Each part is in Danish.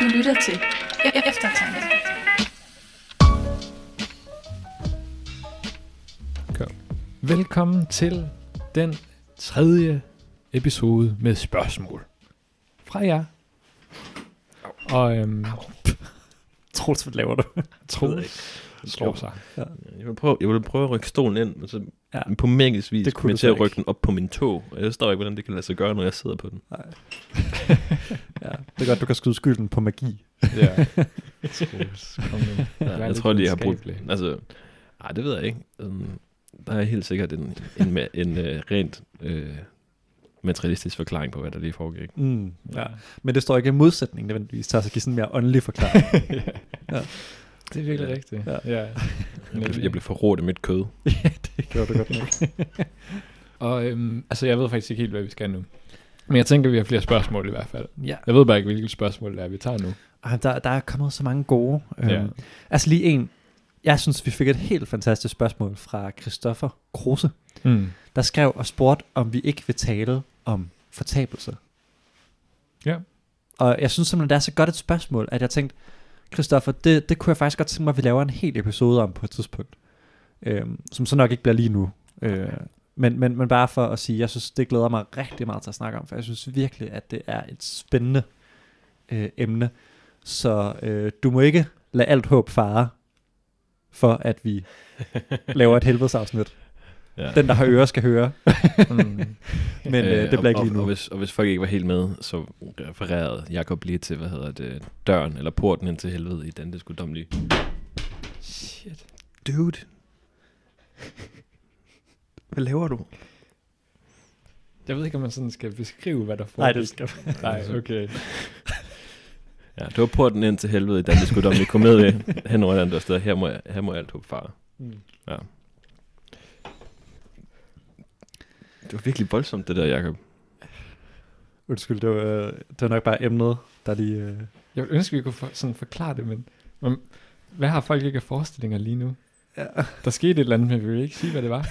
Du lytter til E- Eftertanke. Velkommen til den tredje episode med spørgsmål fra jer. Og øhm, Troels, hvad laver du? Troels slår sig. Jeg vil, prøve, jeg vil prøve at rykke stolen ind, men så Ja. ja. på magisk vis Det kunne jeg til at rykke den op på min tog. Og jeg forstår ikke, hvordan det kan lade sig gøre, når jeg sidder på den. Nej. Ja, det er godt, du kan skyde skylden på magi. Ja. Nu. Ja, jeg tror lige, jeg har brugt... Altså, nej, det ved jeg ikke. Der er helt sikkert en, en, ma- en uh, rent uh, materialistisk forklaring på, hvad der lige foregik. Mm, ja. Men det står ikke i modsætning nødvendigvis til at give sådan en mere åndelig forklaring. Ja. Det er virkelig Ja. rigtigt. Ja. Ja. Jeg blev, jeg blev forrådt af mit kød. ja, det gjorde du godt nok. Og øhm, altså, jeg ved faktisk ikke helt, hvad vi skal nu. Men jeg tænker, vi har flere spørgsmål i hvert fald. ja. Jeg ved bare ikke, hvilke spørgsmål det er, vi tager nu. Ej, der, der er kommet så mange gode. Ja. Øhm, altså lige en. Jeg synes, vi fik et helt fantastisk spørgsmål fra Christoffer Kruse, Mm. der skrev og spurgte, om vi ikke vil tale om fortabelse. Ja. Og jeg synes simpelthen, det er så godt et spørgsmål, at jeg tænkte, Christoffer, det, det kunne jeg faktisk godt tænke mig, at vi laver en hel episode om på et tidspunkt. Øhm, som så nok ikke bliver lige nu. Øh, men, men, men bare for at sige, jeg synes, det glæder mig rigtig meget til at snakke om, for jeg synes virkelig, at det er et spændende øh, emne. Så øh, du må ikke lade alt håb fare, for at vi laver et helvedesafsnit. Ja. Den, der har ører, skal høre. Mm. Men øh, det bliver ikke lige nu. Og, og, hvis, og hvis folk ikke var helt med, så refererede Jacob lige til, hvad hedder det, døren eller porten ind til helvede i den, det skulle domlige. Shit. Dude. Hvad laver du? Jeg ved ikke, om man sådan skal beskrive, hvad der foregik. Nej, det skal Nej, okay. Ja, det var porten ind til helvede i den, det skulle domlige komme med i. Hen over et andet sted. Her må, jeg, her må alt håbe fare. Mm. Ja. Det var virkelig voldsomt, det der, Jacob. Undskyld, det var, øh, det var nok bare emnet, der lige... Øh... Jeg ville ønske, vi kunne for, sådan forklare det, men, men hvad har folk ikke af forestillinger lige nu? Ja. Der skete et eller andet, men vi vil ikke sige, hvad det var.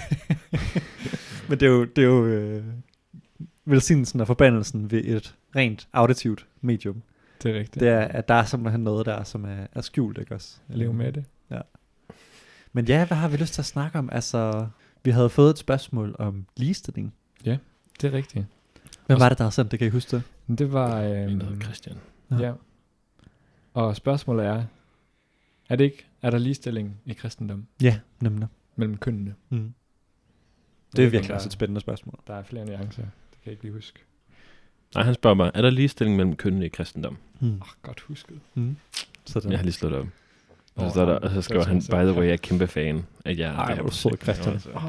Men det er jo, det er jo øh, velsignelsen og forbandelsen ved et rent auditivt medium. Det er rigtigt. Det er, at der er simpelthen noget der, som er, er skjult, ikke også? Jeg lever med det. Men ja, hvad har vi lyst til at snakke om? Altså, vi havde fået et spørgsmål om ligestilling. Det er rigtigt. Hvem var det, der havde sendt det? Kan I huske det? Det var... Øhm, Christian. Nå. ja. Og spørgsmålet er, er det ikke, er der ligestilling i kristendom Ja, nemlig. mellem kønnene? Mm. Det er virkelig også et spændende spørgsmål. Der er flere nuancer. Det kan jeg ikke lige huske. Nej, han spørger mig, er der ligestilling mellem kønnene i kristendom? Mm. Oh, godt husket. Mm. Sådan. Jeg har lige slået op. Og så, står der, og så skriver han, by the way, jeg er kæmpe fan af jer. Ej, hvor er du sød, projekt." Christian. Ja,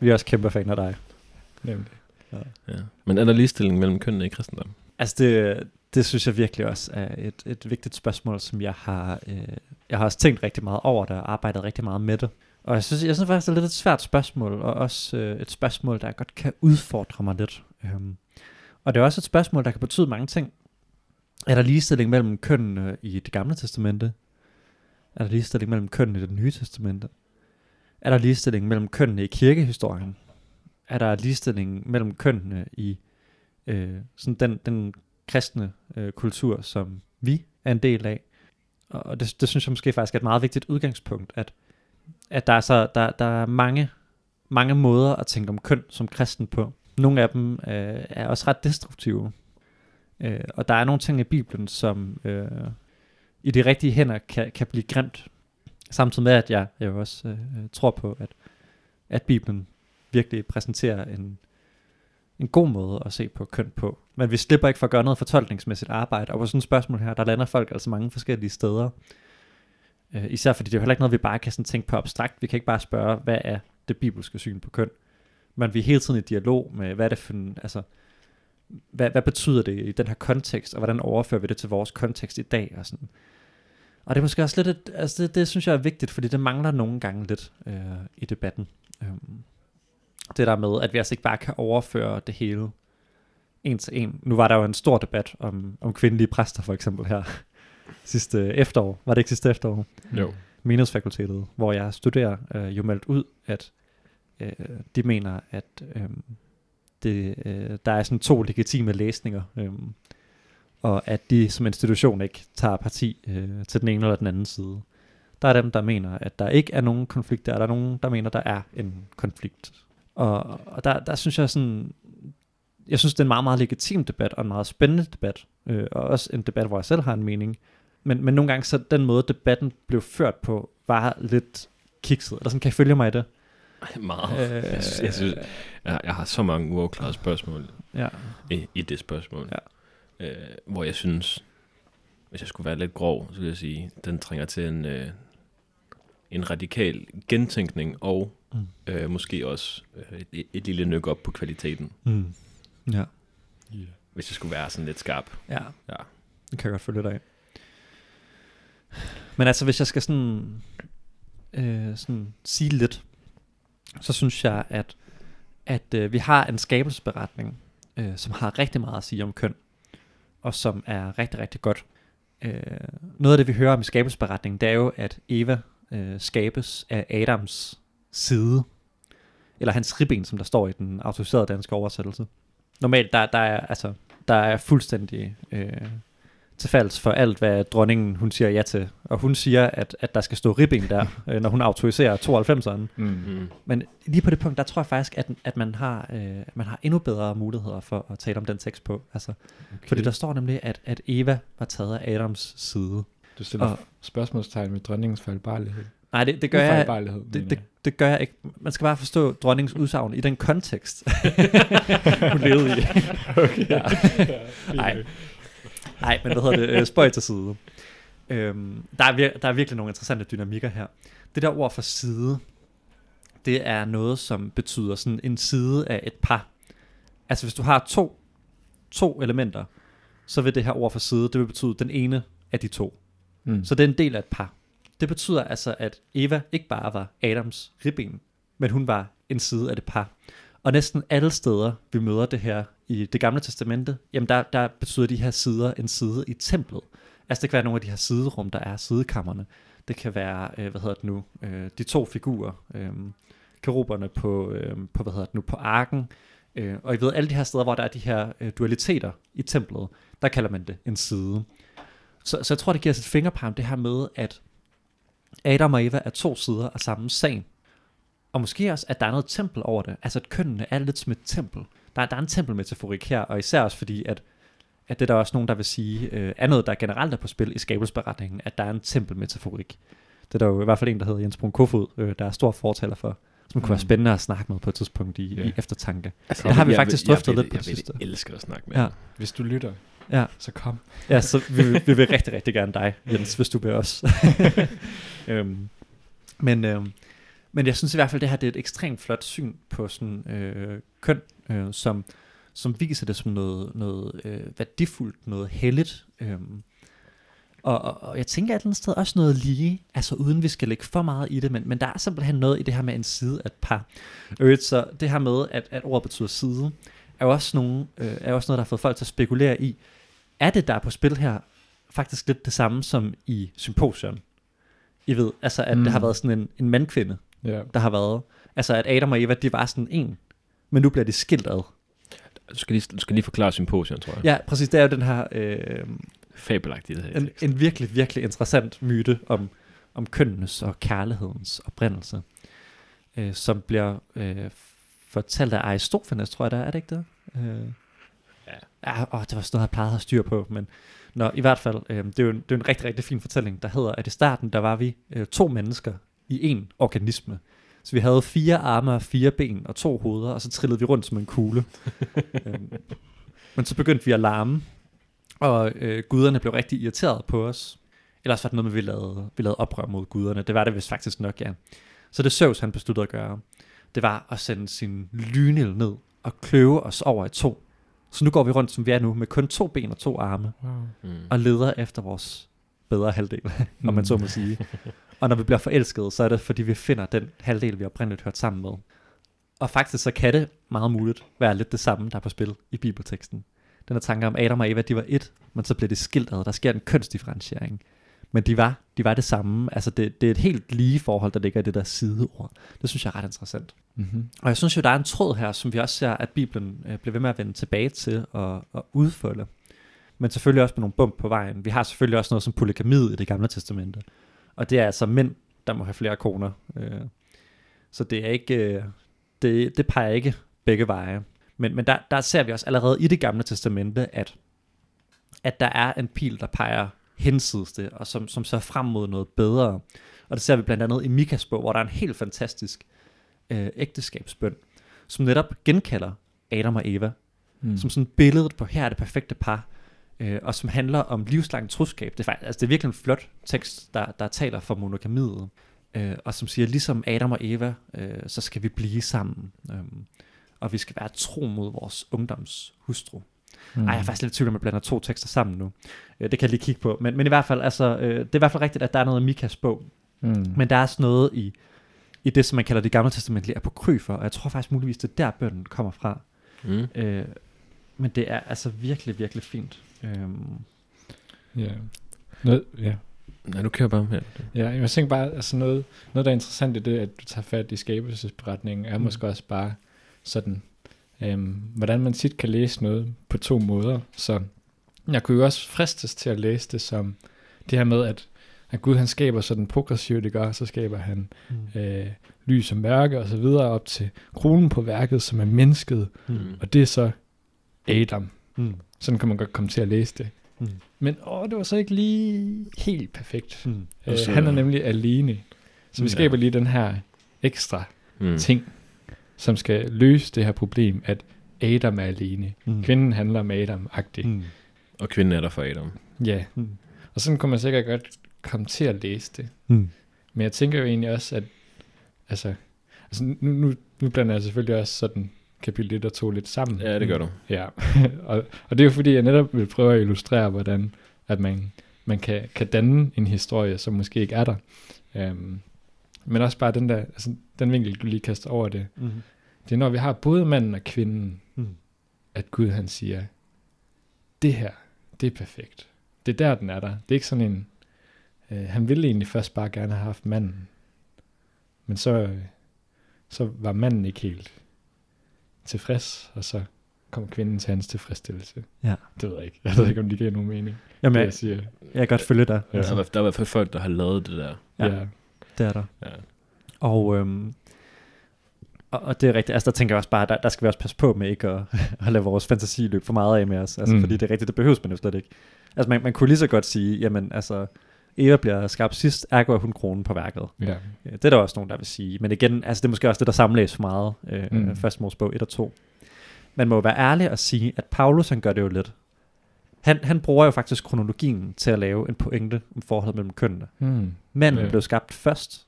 Vi er også kæmpe fan af dig. nemlig. Ja. Men er der ligestilling mellem kønnene i kristendom? Altså det, det synes jeg virkelig også er et, et vigtigt spørgsmål, som jeg har, øh, jeg har også tænkt rigtig meget over det og arbejdet rigtig meget med det. Og jeg synes, jeg synes faktisk, det er lidt et svært spørgsmål, og også øh, et spørgsmål, der godt kan udfordre mig lidt. Øhm, og det er også et spørgsmål, der kan betyde mange ting. Er der ligestilling mellem kønnene i det gamle testamente? Er der ligestilling mellem kønnene i det nye testamente? Er der ligestilling mellem kønnene i kirkehistorien? Er der ligestilling mellem kønnene i øh, sådan den, den kristne øh, kultur, som vi er en del af. Og det, det synes jeg måske faktisk er et meget vigtigt udgangspunkt, at, at der, er så, der, der er mange, mange måder at tænke om køn som kristen på. Nogle af dem øh, er også ret destruktive. Øh, og der er nogle ting i Bibelen, som øh, i de rigtige hænder kan, kan blive grimt. Samtidig med, at jeg, jeg også øh, tror på, at, at Bibelen virkelig præsenterer en, en god måde at se på køn på. Men vi slipper ikke for at gøre noget fortolkningsmæssigt arbejde, og på sådan et spørgsmål her, der lander folk altså mange forskellige steder. Øh, især fordi det er jo heller ikke noget, vi bare kan sådan tænke på abstrakt. Vi kan ikke bare spørge, hvad er det bibelske syn på køn? Men vi er hele tiden i dialog med, hvad er det for en, altså, hvad, hvad betyder det i den her kontekst, og hvordan overfører vi det til vores kontekst i dag? Og, sådan. og det er måske også lidt, et, altså det, det synes jeg er vigtigt, fordi det mangler nogle gange lidt øh, i debatten. Øhm, det der med, at vi altså ikke bare kan overføre det hele en til en. Nu var der jo en stor debat om, om kvindelige præster for eksempel her sidste efterår. Var det ikke sidste efterår? Jo. Menighedsfakultetet, hvor jeg studerer, øh, jo meldt ud, at øh, de mener, at øh, det, øh, der er sådan to legitime læsninger. Øh, og at de som institution ikke tager parti øh, til den ene eller den anden side. Der er dem, der mener, at der ikke er nogen konflikt der, og der er nogen, der mener, der er en konflikt. Og, og der, der synes jeg sådan, jeg synes, det er en meget, meget legitim debat, og en meget spændende debat, øh, og også en debat, hvor jeg selv har en mening. Men, men nogle gange, så den måde, debatten blev ført på, var lidt kikset. Eller sådan, kan I følge mig i det? Meget. Øh, jeg, synes, jeg, synes, jeg, jeg har så mange uafklarede spørgsmål Ja. i, i det spørgsmål. Ja. Øh, hvor jeg synes, hvis jeg skulle være lidt grov, så vil jeg sige, den trænger til en, øh, en radikal gentænkning, og Mm. øh, måske også øh, et, et lille nyk op på kvaliteten, Mm. Ja. hvis jeg skulle være sådan lidt skarp. Ja. Ja. Det kan jeg godt følge dig af. Men altså, hvis jeg skal sådan, øh, sådan sige lidt, så synes jeg, at, at øh, vi har en skabelsesberetning, øh, som har rigtig meget at sige om køn, og som er rigtig, rigtig godt. Øh, noget af det, vi hører om i skabelsesberetningen, det er jo, at Eva øh, skabes af Adams side, eller hans ribben, som der står i den autoriserede danske oversættelse. Normalt, der, der, er, altså, der er fuldstændig øh, til falds for alt, hvad dronningen hun siger ja til. Og hun siger, at, at der skal stå ribben der, øh, når hun autoriserer 92'eren. Mm. Mm. Men lige på det punkt, der tror jeg faktisk, at, at man, har, øh, man har endnu bedre muligheder for at tale om den tekst på. Altså, okay. Fordi der står nemlig, at, at Eva var taget af Adams side. Du stiller Og- spørgsmålstegn med dronningens fejlbarlighed. Nej, det, det gør jeg, det, det, det gør jeg ikke. Man skal bare forstå dronningens udsagn i den kontekst, hun levede i. Okay. Ja. Nej. Nej, men hvad hedder det? Øh, Spøj til side. Øhm, der, er vir- der er virkelig nogle interessante dynamikker her. Det der ord for side, det er noget, som betyder sådan en side af et par. Altså hvis du har to, to elementer, så vil det her ord for side, det vil betyde den ene af de to. Mm. Så det er en del af et par. Det betyder altså, at Eva ikke bare var Adams ribben, men hun var en side af det par. Og næsten alle steder, vi møder det her i det gamle testamente, jamen der, der betyder de her sider en side i templet. Altså det kan være nogle af de her siderum, der er sidekammerne. Det kan være, øh, hvad hedder det nu, øh, de to figurer, øh, keruberne på, øh, på, hvad hedder det nu, på arken. Øh, og I ved, alle de her steder, hvor der er de her øh, dualiteter i templet, der kalder man det en side. Så, så jeg tror, det giver os et fingerpam, det her med, at Adam og Eva er to sider af samme sag. Og måske også, at der er noget tempel over det. Altså, at kønnene er lidt som et tempel. Der, der er en tempelmetaforik her, og især også fordi, at, at det er der også nogen, der vil sige, øh, er noget, der generelt er på spil i skabelsberetningen, at der er en tempelmetaforik. Det er der jo i hvert fald en, der hedder Jens Brun Kofod, øh, der er stor fortaler for, som kunne være Mm. spændende at snakke med på et tidspunkt i, Ja. i eftertanke. Altså, Det har vi jeg faktisk jeg drøftet lidt på jeg det vil sidste. elske at snakke med Ja. Hvis du lytter, Ja, så kom. ja så vi, vil- vi vil rigtig, rigtig gerne dig, Jens, hvis du vil også. øhm, men, øhm, men jeg synes i hvert fald, det her det er et ekstremt flot syn på sådan øh, køn, øh, som, som viser det som noget, noget øh, værdifuldt, noget helligt. Øhm, og, og, og jeg tænker et eller andet sted også noget lige, altså uden vi skal lægge for meget i det, men, men der er simpelthen noget i det her med en side af et par. Øh, så det her med, at, at ordet betyder side, er jo også, nogle, øh, er også noget, der har fået folk til at spekulere i, er det, der er på spil her, faktisk lidt det samme som i Symposion? I ved, altså at mm. Det har været sådan en, en mandkvinde, Ja. der har været. Altså at Adam og Eva, de var sådan en, men nu bliver de skilt ad. Du skal lige, du skal lige forklare symposium, tror jeg. Ja, præcis, det er jo den her, øh, Fabelagtigt, det her en, en virkelig, virkelig interessant myte om, om kønnenes og kærlighedens oprindelse, øh, som bliver øh, fortalt af Aristofanes, tror jeg det er, er det ikke det? Øh, Ja. ja åh, det var sådan noget, jeg plejede at have styr på, men Nå, i hvert fald, øh, det, er jo en, det er jo en rigtig, rigtig fin fortælling, der hedder, at i starten, der var vi øh, to mennesker i en organisme. Så vi havde fire arme og fire ben og to hoveder, og så trillede vi rundt som en kugle. øhm, men så begyndte vi at larme, og øh, guderne blev rigtig irriteret på os. Ellers var det noget med, at vi lavede, vi lavede oprør mod guderne. Det var det vist faktisk nok, ja. Så det Zeus, han besluttede at gøre, det var at sende sin lynild ned og kløve os over i to. Så nu går vi rundt, som vi er nu, med kun to ben og to arme, Wow. Mm. og leder efter vores bedre halvdel, om man så må sige. Og når vi bliver forelskede, så er det, fordi vi finder den halvdel, vi oprindeligt hørt sammen med. Og faktisk så kan det meget muligt være lidt det samme, der er på spil i bibelteksten. Den her tanke om Adam og Eva, de var et, men så blev det skilt ad. Der sker en kønsdifferentiering. Men de var, de var det samme. Altså det, det er et helt lige forhold, der ligger i det der sideord. Det synes jeg er ret interessant. Mm-hmm. Og jeg synes jo, der er en tråd her, som vi også ser, at Bibelen øh, bliver ved med at vende tilbage til og, og udfolde. men selvfølgelig også med nogle bump på vejen. Vi har selvfølgelig også noget som polygamiet i det gamle testamente. Og det er altså mænd, der må have flere koner. Øh, så det er ikke, øh, det, det peger ikke begge veje. Men, men der, der ser vi også allerede i det gamle testamente, at, at der er en pil, der peger hensides det, og som, som ser frem mod noget bedre. Og det ser vi blandt andet i Mikas bog, hvor der er en helt fantastisk øh, ægteskabsbøn, som netop genkalder Adam og Eva, mm. som sådan billedet på, her er det perfekte par, øh, og som handler om livslang troskab. Det er, faktisk, altså det er virkelig en flot tekst, der, der taler for monogamiet, øh, og som siger, ligesom Adam og Eva, øh, så skal vi blive sammen, øh, og vi skal være tro mod vores ungdoms hustru. Mm. Ej, jeg er faktisk lidt i tvivl om, at jeg blander to tekster sammen nu. Øh, det kan jeg lige kigge på. Men, men i hvert fald, altså, øh, det er i hvert fald rigtigt, at der er noget i Mikas bog. Mm. Men der er også noget i, i det, som man kalder det gamle testamentlige apokryfer, og jeg tror faktisk muligvis, det er der bønden kommer fra. Mm. Øh, men det er altså virkelig, virkelig fint. Øhm, Ja. Noget, ja. Nej, du kører bare med. Ja, jeg tænker bare, altså noget, noget, der er interessant i det, at du tager fat i skabelsesberetningen, er mm. måske også bare sådan, øhm, hvordan man tit kan læse noget på to måder. Så jeg kunne jo også fristes til at læse det som det her med, at, at Gud han skaber sådan progressivt, det gør, så skaber han mm. øh, lys og mørke og så videre op til kronen på værket, som er mennesket, Mm. og det er så Adam. Mm. Sådan kan man godt komme til at læse det. Mm. Men åh, det var så ikke lige helt perfekt. Mm. Øh, han er nemlig alene. Så vi Mm. skaber lige den her ekstra Mm. ting, som skal løse det her problem, at Adam er alene. Mm. Kvinden handler om Adam-agtigt. Mm. Og kvinden er der for Adam. Ja, Mm. og sådan kunne man sikkert godt komme til at læse det. Mm. Men jeg tænker jo egentlig også, at altså, altså nu, nu, nu blander jeg selvfølgelig også sådan kapitel 1 og 2 lidt sammen. Ja, det gør du. Ja, og, og det er jo fordi, jeg netop vil prøve at illustrere, hvordan at man, man kan, kan danne en historie, som måske ikke er der. Um, men også bare den der, altså den vinkel, du lige kaster over det. Mm. Det er når vi har både manden og kvinden, Mm. at Gud han siger, det her, det er perfekt. Det er der, den er der. Det er ikke sådan en, øh, han ville egentlig først bare gerne have haft manden. Men så, øh, så var manden ikke helt tilfreds, og så kom kvinden til hans tilfredsstillelse. Ja. Det ved jeg ikke. Jeg ved ikke, om det giver nogen mening. Jamen, det, jeg, jeg siger. jeg kan godt følge dig. Ja. Der, er, der er i hvert fald folk, der har lavet det der. Ja. Ja. Det er der. Ja. Og, øhm, og, og det er rigtigt, altså der tænker jeg også bare, der, der skal vi også passe på med ikke at, at lade vores fantasi løbe for meget af med os, altså mm. Fordi det er rigtigt, det behøves man jo slet ikke. Altså man, man kunne lige så godt sige, jamen altså, Eva bliver skabt sidst, ergo er hun kronen på værket. ja. Ja, Det er der også nogen, der vil sige. Men igen, altså det er måske også det, der samles for meget, øh, mm. Mm. først Mosebog 1 og 2. Man må være ærlig og sige, at Paulus han gør det jo lidt. Han, han bruger jo faktisk kronologien til at lave en pointe om forholdet mellem kønnene. Mm. Manden Ja. blev skabt først,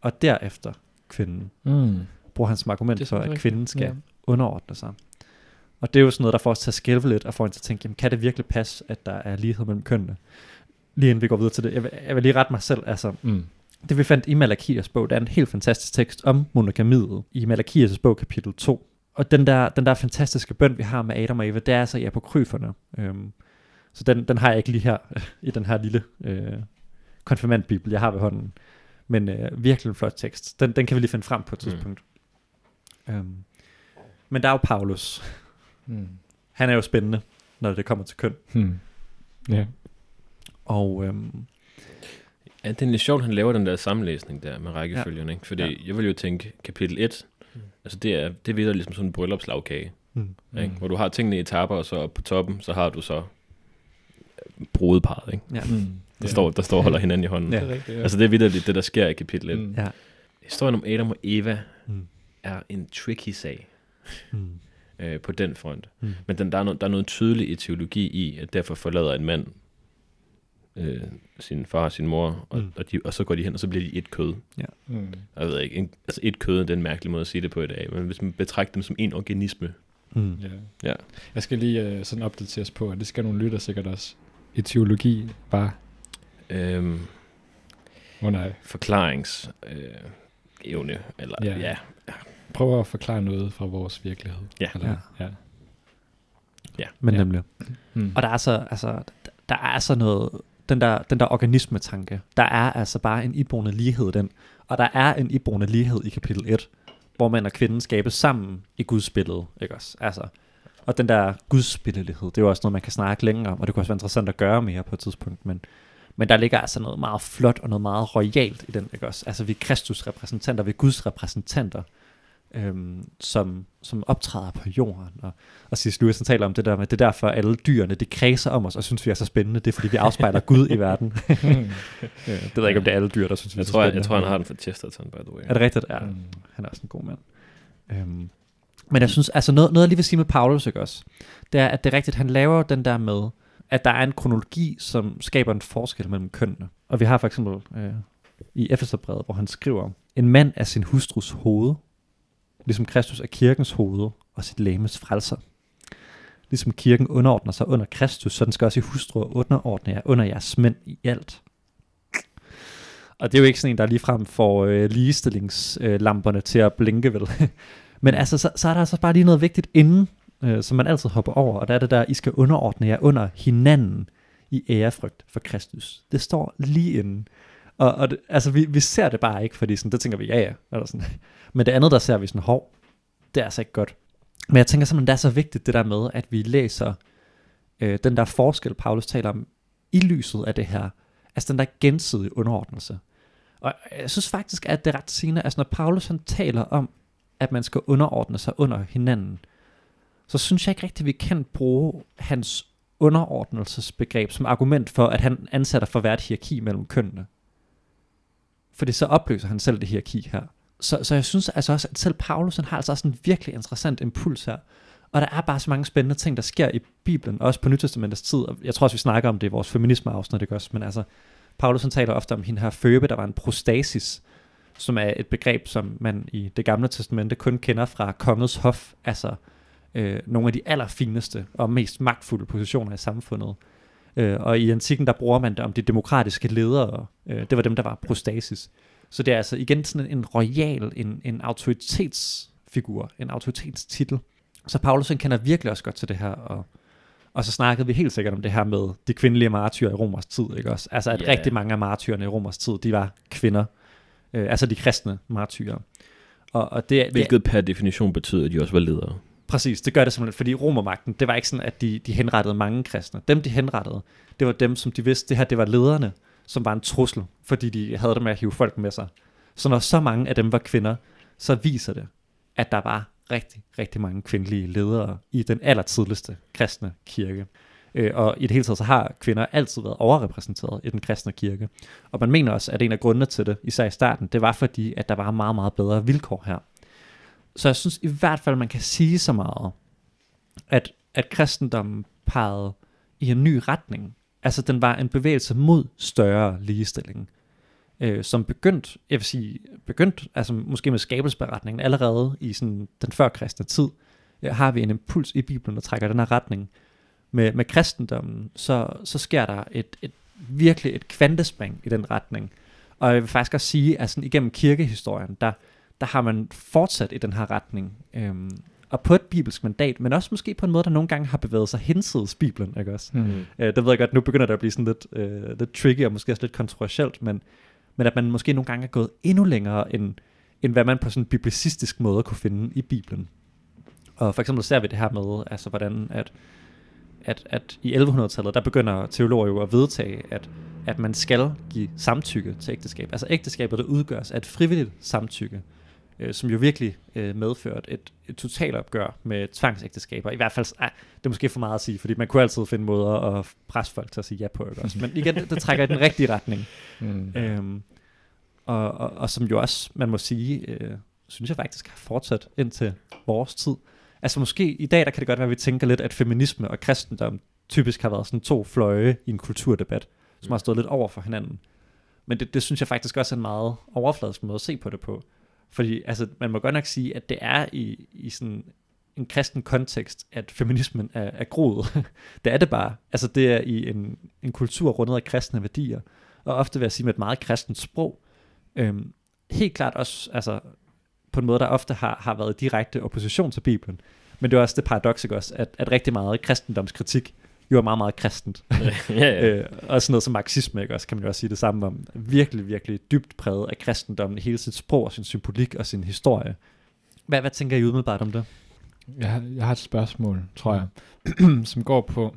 og derefter kvinden. Mm. Bruger han som argument Det for, at rigtigt. kvinden skal ja. underordne sig. Og det er jo sådan noget, der får os til at skælve lidt, og får en til at tænke, jamen, kan det virkelig passe, at der er lighed mellem kønnene? Lige inden vi går videre til det, jeg vil, jeg vil lige rette mig selv, altså, Mm. det vi fandt i Malakias bog, der er en helt fantastisk tekst om monogamiet i Malakias bog kapitel 2. Og den der, den der fantastiske bøn, vi har med Adam og Eva, det er altså i apokryferne. Øhm, så den, den har jeg ikke lige her, i den her lille øh, konfirmandbibel, jeg har ved hånden. Men øh, virkelig en flot tekst. Den, den kan vi lige finde frem på et Mm. tidspunkt. Mm. Øhm, men der er jo Paulus. Mm. Han er jo spændende, når det kommer til køn. Mm. Ja. Og øhm, Ja, det er lidt sjovt, han laver den der sammenlæsning der med rækkefølgen, ja. ikke? Fordi Ja. jeg vil jo tænke, kapitel 1, Mm. altså det er, det er ligesom sådan en bryllupslagkage, mm, ikke? Mm. Hvor du har tingene i etapper, og så på toppen, så har du så brudeparret, ikke? ja. Mm. Der, står, der står og holder hinanden i hånden. Ja. Det er rigtigt, ja. Altså det er vidderligt, det der sker i kapitel 1. Mm. Ja. Historien om Adam og Eva Mm, er en tricky sag mm, øh, på den front. mm, Men den, der, er noget, der er noget tydeligt i teologi i, at derfor forlader en mand øh, sin far og sin mor, og, Mm. og, de, og så går de hen, og så bliver de et kød. Mm. Jeg ved ikke, en, altså et kød det er en mærkelig måde at sige det på i dag, men hvis man betragter dem som en organisme, mm. Ja. Ja. Jeg skal lige uh, sådan opdateres på, og det skal nogle lytter sikkert også. Etiologi bare. øhm, oh, nej. forklarings øh, evne, eller Ja. ja. ja. Prøv at forklare noget fra vores virkelighed. Ja. Eller, ja. Men Ja. nemlig. Mm. Og der er så, altså, der er så noget, den der, den der organismetanke, der er altså bare en iboende lighed i den. Og der er en iboende lighed i kapitel 1, hvor mand og kvinde skabes sammen i Guds billede, ikke også? Altså, Og den der gudsspillelighed, det er jo også noget, man kan snakke længere om, og det kunne også være interessant at gøre mere på et tidspunkt, men, men der ligger altså noget meget flot og noget meget royalt i den, ikke også? Altså vi er Kristus repræsentanter, vi er Guds repræsentanter, øhm, som, som optræder på jorden. Og, og C.S. Lewis taler om det der med, det er derfor alle dyrene, det kredser om os, og synes vi er så spændende, det er fordi vi afspejler Gud i verden. Øh, det ved jeg ikke, om det er alle dyr, der synes vi er Jeg så tror, jeg, spændende. jeg tror, han har den fra Chesterton, by the way. Er det rigtigt? Ja, Mm. han er også en god mand. Øhm, men jeg synes, altså noget, noget jeg lige vil sige med Paulus, ikke også, det er, at det er rigtigt, han laver den der med, at der er en kronologi, som skaber en forskel mellem kønnene. Og vi har for eksempel øh, i Efeserbrevet, hvor han skriver, en mand er sin hustrus hoved, ligesom Kristus er kirkens hoved og sit lægemes frelser. Ligesom kirken underordner sig under Kristus, så den skal også i hustruer underordne jer under jeres mænd i alt. Og det er jo ikke sådan en, der ligefrem får øh, ligestillingslamperne til at blinke, vel? Men altså, så, så er der altså bare lige noget vigtigt inden, øh, som man altid hopper over, og det er det der, I skal underordne jer under hinanden i ærefrygt for Kristus. Det står lige inden. Og, og det, altså, vi, vi ser det bare ikke, fordi sådan, det tænker vi, ja ja. Eller sådan. Men det andet, der ser vi sådan, hov, det er altså ikke godt. Men jeg tænker simpelthen, det er så vigtigt det der med, at vi læser øh, den der forskel, Paulus taler om, i lyset af det her. Altså den der gensidige underordnelse. Og jeg synes faktisk, at det er ret sigende, altså når Paulus han taler om, at man skal underordne sig under hinanden, så synes jeg ikke rigtigt, at vi kan bruge hans underordnelsesbegreb som argument for, at han ansætter for hvert hierarki mellem kønnene. Fordi så opløser han selv det hierarki her. Så, så jeg synes altså også, at selv Paulus han har altså også en virkelig interessant impuls her. Og der er bare så mange spændende ting, der sker i Bibelen, også på Nytestamentets tid. Og jeg tror også, vi snakker om det i vores feminisme-afsnit, det også? Men altså, Paulus han taler ofte om hende her Føbe, der var en prostasis, som er et begreb, som man i det gamle testamente kun kender fra kongets hof, altså øh, nogle af de allerfineste og mest magtfulde positioner i samfundet. Øh, og i antikken, der bruger man det om de demokratiske ledere. Øh, det var dem, der var prostasis. Så det er altså igen sådan en royal, en, en autoritetsfigur, en autoritetstitel. Så Paulus han kender virkelig også godt til det her, og, og så snakkede vi helt sikkert om det her med de kvindelige martyrer i Romers tid, ikke også? Altså at yeah. rigtig mange af martyrerne i Romers tid, de var kvinder. Øh, altså de kristne martyrer. Og, og det, det, Hvilket per definition betyder, at de også var ledere. Præcis, det gør det simpelthen, fordi romermagten, det var ikke sådan, at de, de henrettede mange kristne. Dem, de henrettede, det var dem, som de vidste, det her, det var lederne, som var en trussel, fordi de havde det med at hive folk med sig. Så når så mange af dem var kvinder, så viser det, at der var rigtig, rigtig mange kvindelige ledere i den allertidligste kristne kirke. Øh, og i det hele taget, så har kvinder altid været overrepræsenteret i den kristne kirke. Og man mener også, at en af grundene til det, især i starten, det var fordi, at der var meget, meget bedre vilkår her. Så jeg synes i hvert fald, man kan sige så meget, at, at kristendommen pegede i en ny retning. Altså den var en bevægelse mod større ligestilling, øh, som begyndt, jeg vil sige, begyndt, altså måske med skabelsberetningen allerede i sådan den førkristne tid, øh, har vi en impuls i Bibelen, der trækker den her retning. Med, med kristendommen, så, så sker der et, et virkelig et kvantespring i den retning. Og jeg vil faktisk også sige, at sådan igennem kirkehistorien, der, der har man fortsat i den her retning. Øhm, og på et bibelsk mandat, men også måske på en måde, der nogle gange har bevæget sig hensides Bibelen, ikke også? Mm. Øh, det ved jeg godt, nu begynder det at blive sådan lidt, øh, lidt tricky og måske også lidt kontroversielt, men, men at man måske nogle gange er gået endnu længere, end, end hvad man på sådan en biblicistisk måde kunne finde i Bibelen. Og for eksempel ser vi det her med, altså hvordan at, at, at i 1100-tallet, der begynder teologer jo at vedtage, at, at man skal give samtykke til ægteskab. Altså ægteskabet, der udgøres af et frivilligt samtykke, øh, som jo virkelig øh, medførte et, et totalopgør med tvangsægteskaber. I hvert fald, ah, det er måske for meget at sige, fordi man kunne altid finde måder at presse folk til at sige ja på, ikke også? Men igen, det, det trækker i den rigtige retning. Mm. Øhm, og, og, og som jo også, man må sige, øh, synes jeg faktisk har fortsat indtil vores tid. Altså måske i dag, der kan det godt være, at vi tænker lidt, at feminisme og kristendom typisk har været sådan to fløje i en kulturdebat, som har stået lidt over for hinanden. Men det, det synes jeg faktisk også er en meget overfladisk måde at se på det på. Fordi altså, man må godt nok sige, at det er i, i sådan en kristen kontekst, at feminismen er, er groet. det er det bare. Altså det er i en, en kultur rundet af kristne værdier, og ofte vil jeg sige med et meget kristent sprog. Øhm, helt klart også altså, på en måde, der ofte har, har været direkte opposition til Bibelen. Men det er også det paradoks, også, at, at rigtig meget kristendomskritik jo er meget, meget kristent. ja, ja. Øh, og sådan noget som marxisme, ikke? også kan man jo også sige det samme om. Virkelig, virkelig dybt præget af kristendommen i hele sit sprog og sin symbolik og sin historie. Hvad, hvad tænker I umiddelbart om det? Jeg har, jeg har et spørgsmål, tror jeg, som går på...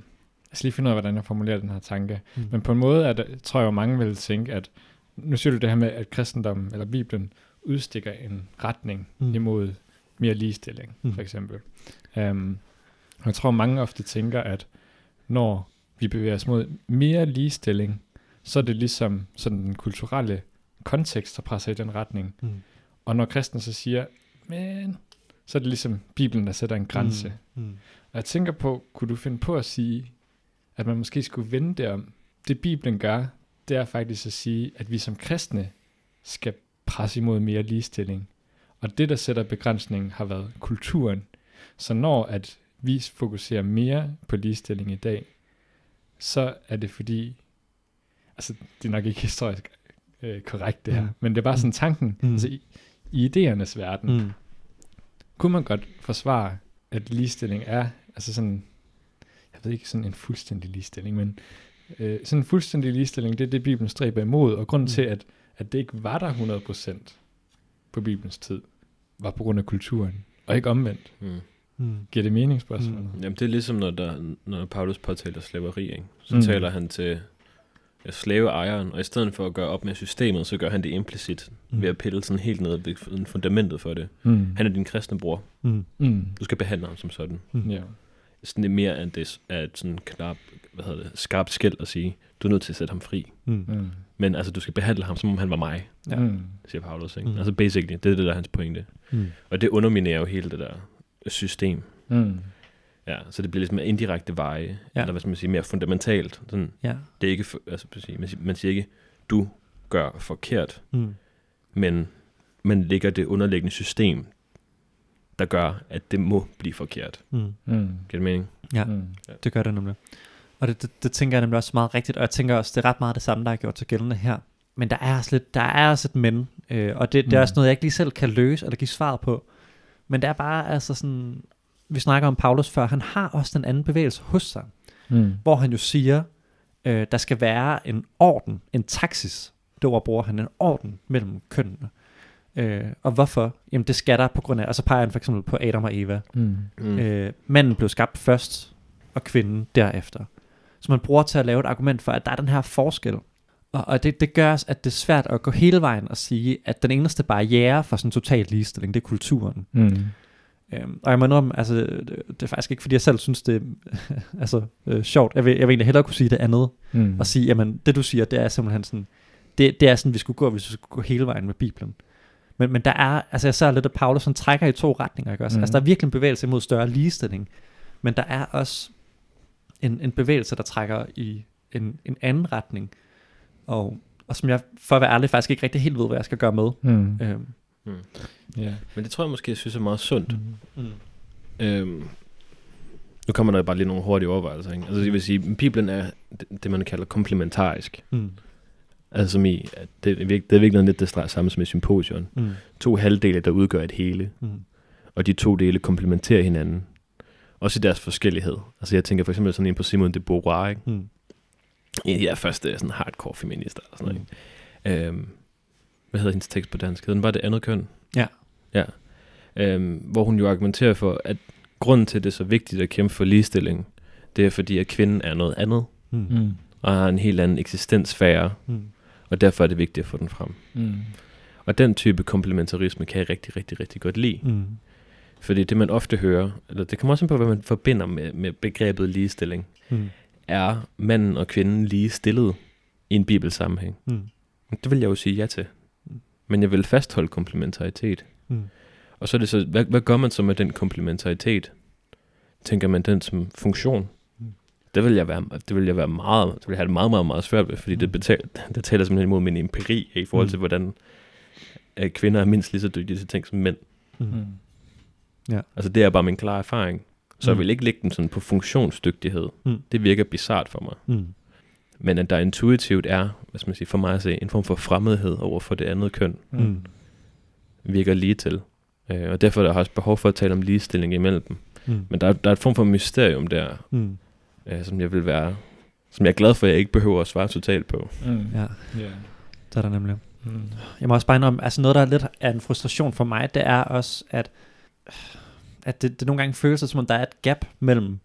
Jeg skal lige finde ud af, hvordan jeg formulerer den her tanke. Mm. Men på en måde er det, tror jeg jo, mange vil tænke, at nu siger du det her med, at kristendommen eller Bibelen udstikker en retning Mm. imod mere ligestilling, Mm. for eksempel. Um, og jeg tror, mange ofte tænker, at når vi bevæger os mod mere ligestilling, så er det ligesom sådan den kulturelle kontekst, der presser i den retning. Mm. Og når kristne så siger, men, så er det ligesom Bibelen, der sætter en grænse. Mm. Mm. Og jeg tænker på, kunne du finde på at sige, at man måske skulle vende det om? Det Bibelen gør, det er faktisk at sige, at vi som kristne skal presse imod mere ligestilling. Og det, der sætter begrænsningen, har været kulturen. Så når at vi fokuserer mere på ligestilling i dag, så er det fordi, altså det er nok ikke historisk øh, korrekt det her, Mm. mm. men det er bare sådan tanken, Mm. mm. altså i, i idéernes verden, Mm. kunne man godt forsvare, at ligestilling er, altså sådan, jeg ved ikke sådan en fuldstændig ligestilling, men øh, sådan en fuldstændig ligestilling, det er det, Bibelen stræber imod, og grunden Mm. mm. til, at, at det ikke var der 100% på Bibelens tid, var på grund af kulturen, og ikke omvendt. Mm. Mm. Giver det mening, spørgsmålet? Mm. Jamen det er ligesom, når, der, når Paulus påtaler slaveri, ikke? så mm. Taler han til ja, slaveejeren, og i stedet for at gøre op med systemet, så gør han det implicit, Mm. mm. ved at pille sådan helt ned ved fundamentet for det. Mm. Han er din kristne bror. Mm. Mm. Du skal behandle ham som sådan. Mm. Ja. Sådan det er mere end det er et sådan knap, hvad hedder det, skarpt skæld at sige, du er nødt til at sætte ham fri. Mm. Mm. Men altså, du skal behandle ham, som om han var mig, Ja. Mm. siger Paulus. Ikke? Mm. Altså basically, det er det, der er hans pointe. Mm. Og det underminerer jo hele det der system. Mm. Ja, så det bliver lidt mere indirekte veje, Ja. eller hvad skal man sige, mere fundamentalt. Sådan, Ja. det er ikke, altså, man siger- man siger, man siger ikke, du gør forkert, Mm. men man lægger det underliggende system, der gør, at det må blive forkert. Mm. Mm. Giver det mening? Ja. Mm. Det gør det nemlig. Og det, det, det tænker jeg nemlig også meget rigtigt, og jeg tænker også, det er ret meget det samme, der er gjort til gældende her. Men der er også, lidt, der er også et men, øh, og det, det er Mm. også noget, jeg ikke lige selv kan løse eller give svaret på. Men det er bare altså sådan, vi snakker om Paulus før, han har også den anden bevægelse hos sig, Mm. hvor han jo siger, øh, der skal være en orden, en taxis, det ord bruger han, en orden mellem kønnene. Øh, og hvorfor? Jamen det skal der på grund af, og så peger han for eksempel på Adam og Eva. Mm. Mm. Øh, manden blev skabt først, og kvinden derefter. Så man bruger til at lave et argument for, at der er den her forskel. Og, og det, det gør, at det er svært at gå hele vejen og sige, at den eneste barriere for sådan total ligestilling, det er kulturen. Mm. Øhm, og jeg må indrømme, altså, det, det er faktisk ikke, fordi jeg selv synes, det er altså, øh, sjovt. Jeg vil, jeg vil egentlig hellere kunne sige det andet, Mm. og sige, jamen, det du siger, det er simpelthen sådan, det, det er sådan, vi skulle gå, hvis vi skulle gå hele vejen med Bibelen. Men, men der er, altså jeg ser lidt, at Paulus han trækker i to retninger, ikke også? Mm. Altså der er virkelig en bevægelse mod større ligestilling, men der er også en, en bevægelse, der trækker i en, en anden retning, og, og som jeg, for at være ærlig, faktisk ikke rigtig helt ved, hvad jeg skal gøre med. Mm. Øhm, Mm. Ja. Men det tror jeg måske, jeg synes er meget sundt. mm. Øhm, nu kommer der bare lige nogle hurtige overvejelser. Ikke? Altså, jeg vil sige, Bibelen er det, det man kalder komplementarisk. Mm. Altså som i, at det, er det er virkelig lidt det samme som i symposion. Mm. To halvdele, der udgør et hele, Mm. og de to dele komplementerer hinanden. Også i deres forskellighed. Altså jeg tænker for eksempel sådan en på Simone de Beauvoir, ikke? Mm. En af de der første sådan hardcore feminister. Og sådan noget, ikke? Øhm, hvad hedder hendes tekst på dansk? Hedder den bare det andet køn? Ja. Ja. Øhm, hvor hun jo argumenterer for, at grunden til, at det er så vigtigt at kæmpe for ligestilling, det er fordi, at kvinden er noget andet, Mm. Mm. og har en helt anden eksistensfære, Mm. Og derfor er det vigtigt at få den frem. Mm. Og den type komplementarisme kan jeg rigtig, rigtig, rigtig godt lide. Mm. Fordi det, man ofte hører, eller det kommer også på, hvad man forbinder med, med begrebet ligestilling, Mm. er manden og kvinden lige stillet i en bibelsammenhæng. Mm. Det vil jeg jo sige ja til. Mm. Men jeg vil fastholde komplementaritet. Mm. Og så er det så, hvad, hvad gør man så med den komplementaritet? Tænker man den som funktion? Mm. Det vil jeg være, det vil jeg være meget, det vil jeg have det meget, meget, meget svært ved, fordi Mm. det, betal, det taler simpelthen imod min empiri i forhold Mm. til, hvordan at kvinder er mindst lige så dygtige til ting som mænd. Mm. Mm. Altså det er bare min klare erfaring. Så jeg Mm. vil ikke lægge den sådan på funktionsdygtighed. Mm. Det virker bizart for mig. Mm. Men at der intuitivt er, hvad skal man sige, for mig at se, en form for fremmedhed over for det andet køn, Mm. virker lige til. Øh, og derfor er der også behov for at tale om ligestilling imellem dem. Mm. Men der er, der er et form for mysterium der, Mm. Øh, som jeg vil være, som jeg er glad for, at jeg ikke behøver at svare totalt på. Mm. Ja, Ja. det er der nemlig. Mm. Jeg må også bare indrømme, altså noget, der er lidt af en frustration for mig, det er også, at at det, det nogle gange føles som om, der er et gap mellem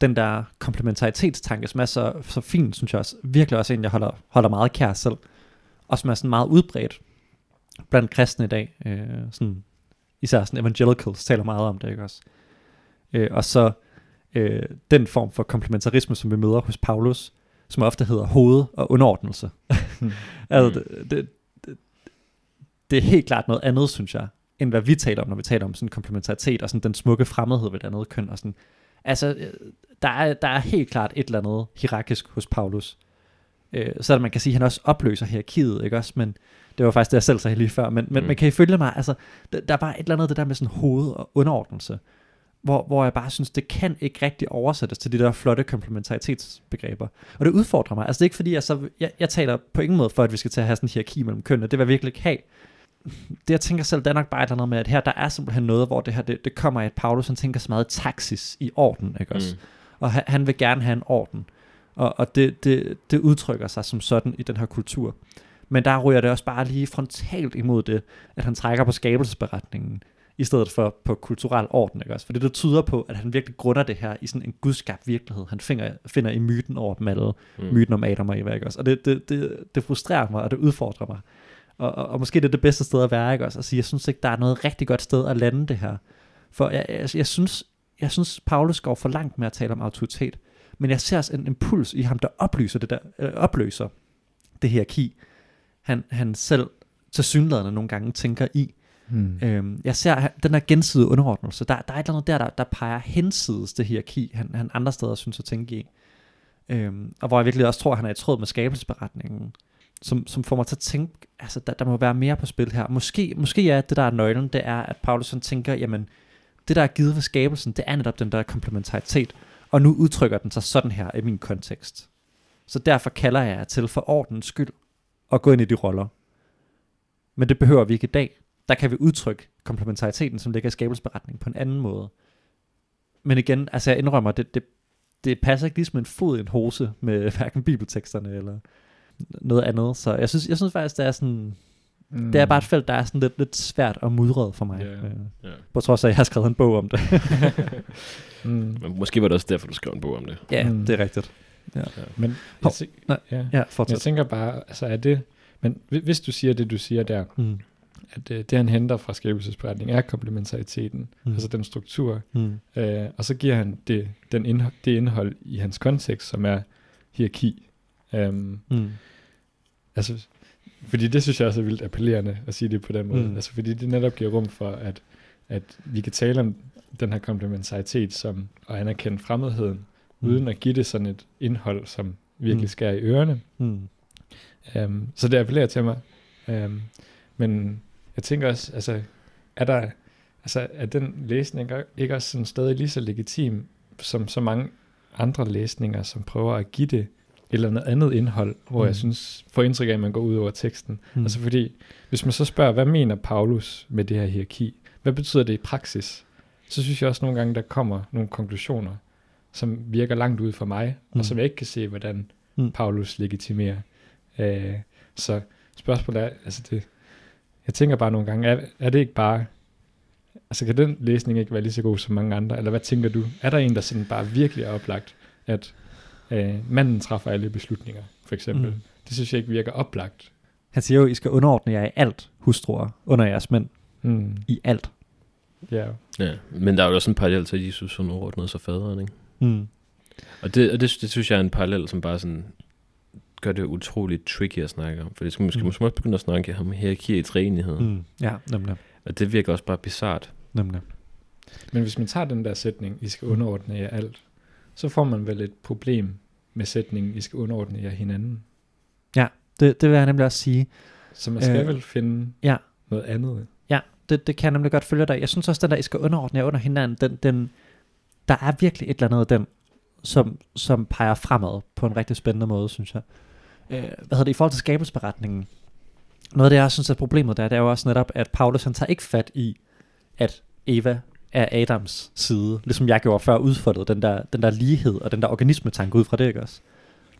den der komplementaritetstanke, som er så, så fin, synes jeg også, virkelig også en, jeg holder, holder meget kær selv, og som er sådan meget udbredt blandt kristne i dag. Øh, sådan, især sådan evangelicals taler meget om det, ikke også? Øh, og så øh, den form for komplementarisme, som vi møder hos Paulus, som ofte hedder hoved og underordnelse. altså, det, det, det, det er helt klart noget andet, synes jeg, end hvad vi taler om, når vi taler om sådan komplementaritet og sådan den smukke fremmedhed ved det andet køn. Og sådan. Altså, øh, der er, der er helt klart et eller andet hierarkisk hos Paulus. Øh, så man kan sige, at han også opløser hierarkiet, ikke også? Men det var faktisk det, jeg selv sagde lige før. Men, men Mm. man kan ifølge mig, altså, der, der er bare et eller andet det der med sådan hoved og underordnelse, hvor, hvor jeg bare synes, det kan ikke rigtig oversættes til de der flotte komplementaritetsbegreber. Og det udfordrer mig. Altså det er ikke fordi, jeg, så, jeg, jeg taler på ingen måde for, at vi skal til at have sådan en hierarki mellem kønnene. Det vil jeg virkelig ikke have. Det jeg tænker selv, det er nok bare et eller andet med, at her der er simpelthen noget, hvor det her, det, det kommer af, at Paulus han tænker så meget taxis i orden, ikke også? Mm. Og han, han vil gerne have en orden. Og, og det, det, det udtrykker sig som sådan i den her kultur. Men der ryger det også bare lige frontalt imod det, at han trækker på skabelsesberetningen, i stedet for på kulturel orden. Ikke også? For det, det tyder på, at han virkelig grunder det her i sådan en gudskabt virkelighed. Han finder, finder i myten over dem alle, Mm. myten om Adam og Eva. Ikke også? Og det, det, det, det frustrerer mig, og det udfordrer mig. Og, og, og måske det er det bedste sted at være, ikke også? At sige, jeg synes ikke, der er noget rigtig godt sted at lande det her. For jeg, jeg, jeg, synes, jeg synes, Paulus går for langt med at tale om autoritet. Men jeg ser også en impuls i ham, der oplyser det der, øh, opløser det hierarki, han, han selv til synlædende nogle gange tænker i. Hmm. Øhm, jeg ser den her gensidige underordnelse. Der, der er et eller andet der, der, der peger hensides det hierarki, han, han andre steder synes at tænke i. Øhm, og hvor jeg virkelig også tror, at han er i tråd med skabelsesberetningen, som, som får mig til at tænke, altså der, der må være mere på spil her. Måske, måske er det, der er nøglen, det er, at Paulus tænker, jamen, det der er givet ved skabelsen, det er netop den der komplementaritet, og nu udtrykker den sig sådan her i min kontekst. Så derfor kalder jeg jer til for ordens skyld at gå ind i de roller. Men det behøver vi ikke i dag. Der kan vi udtrykke komplementariteten, som ligger i skabelsesberetningen på en anden måde. Men igen, altså jeg indrømmer, det, det, det passer ikke ligesom en fod i en hose med hverken bibelteksterne eller noget andet. Så jeg synes, jeg synes faktisk, det er sådan, Mm. det er bare et felt, der er sådan lidt, lidt svært og mudret for mig. Ja. Øh, Ja. På trods af, at jeg har skrevet en bog om det. mm. Men måske var det også derfor, du skrev en bog om det. ja, Mm. det er rigtigt. Men Hov, jeg, tænk, nej, ja. Ja, jeg fortsæt. tænker bare, altså er det, men hvi- hvis du siger det, du siger der, Mm. At øh, det han henter fra skabelsesberetningen er komplementariteten, Mm. altså den struktur, Mm. øh, og så giver han det, den indhold, det indhold i hans kontekst, som er hierarki. Um, Mm. altså, fordi det synes jeg også er vildt appellerende at sige det på den måde. Mm. Altså fordi det netop giver rum for, at, at vi kan tale om den her komplementaritet som at anerkende fremmedheden, Mm. mm. uden at give det sådan et indhold, som virkelig Mm. skærer i ørerne. Mm. Um, så det appellerer til mig. Um, men jeg tænker også, altså, er der, altså, er den læsning ikke- også sådan stadig lige så legitim, som så mange andre læsninger, som prøver at give det et eller andet andet indhold, hvor Mm. jeg synes, får indtryk af, at man går ud over teksten. Mm. Altså fordi, hvis man så spørger, hvad mener Paulus med det her hierarki? Hvad betyder det i praksis? Så synes jeg også nogle gange, der kommer nogle konklusioner, som virker langt ud for mig, Mm. og som jeg ikke kan se, hvordan Mm. Paulus legitimerer. Øh, så spørgsmålet er, altså det, jeg tænker bare nogle gange, er, er det ikke bare, altså kan den læsning ikke være lige så god som mange andre, eller hvad tænker du? Er der en, der sådan bare virkelig er oplagt, at øh, manden træffer alle beslutninger, for eksempel? Mm. Det synes jeg ikke virker oplagt. Han siger jo, I skal underordne jer i alt, hustruer, under jeres mænd. Mm. I alt. Ja. Ja, men der er jo også en parallel til, at Jesus sådan overordnede sig faderen, ikke? Mm. Og det, og det, det synes jeg er en parallel, som bare sådan gør det utroligt tricky at snakke om. For det skal måske, Mm. måske også begynde at snakke om hierarki i træenighed. Mm. Ja, nemlig. Og det virker også bare bizart. nemlig. Men hvis man tager den der sætning, I skal underordne jer alt, så får man vel et problem med sætningen, I skal underordne jer hinanden. Det, det vil jeg nemlig også sige. Så man skal Øh, vel finde ja. noget andet. Ja, det, det kan jeg nemlig godt følge dig. Jeg synes også, den der, I skal underordne jer under hinanden, den, den, der er virkelig et eller andet af den, som, som peger fremad på en rigtig spændende måde, synes jeg. Øh, hvad hedder det, i forhold til skabelsberetningen, noget af det, jeg synes er problemet der, det er jo også netop, at Paulus han tager ikke fat i, at Eva er Adams side, ligesom jeg gjorde før udfoldet, den der, den der lighed og den der organismetanke ud fra det, ikke også?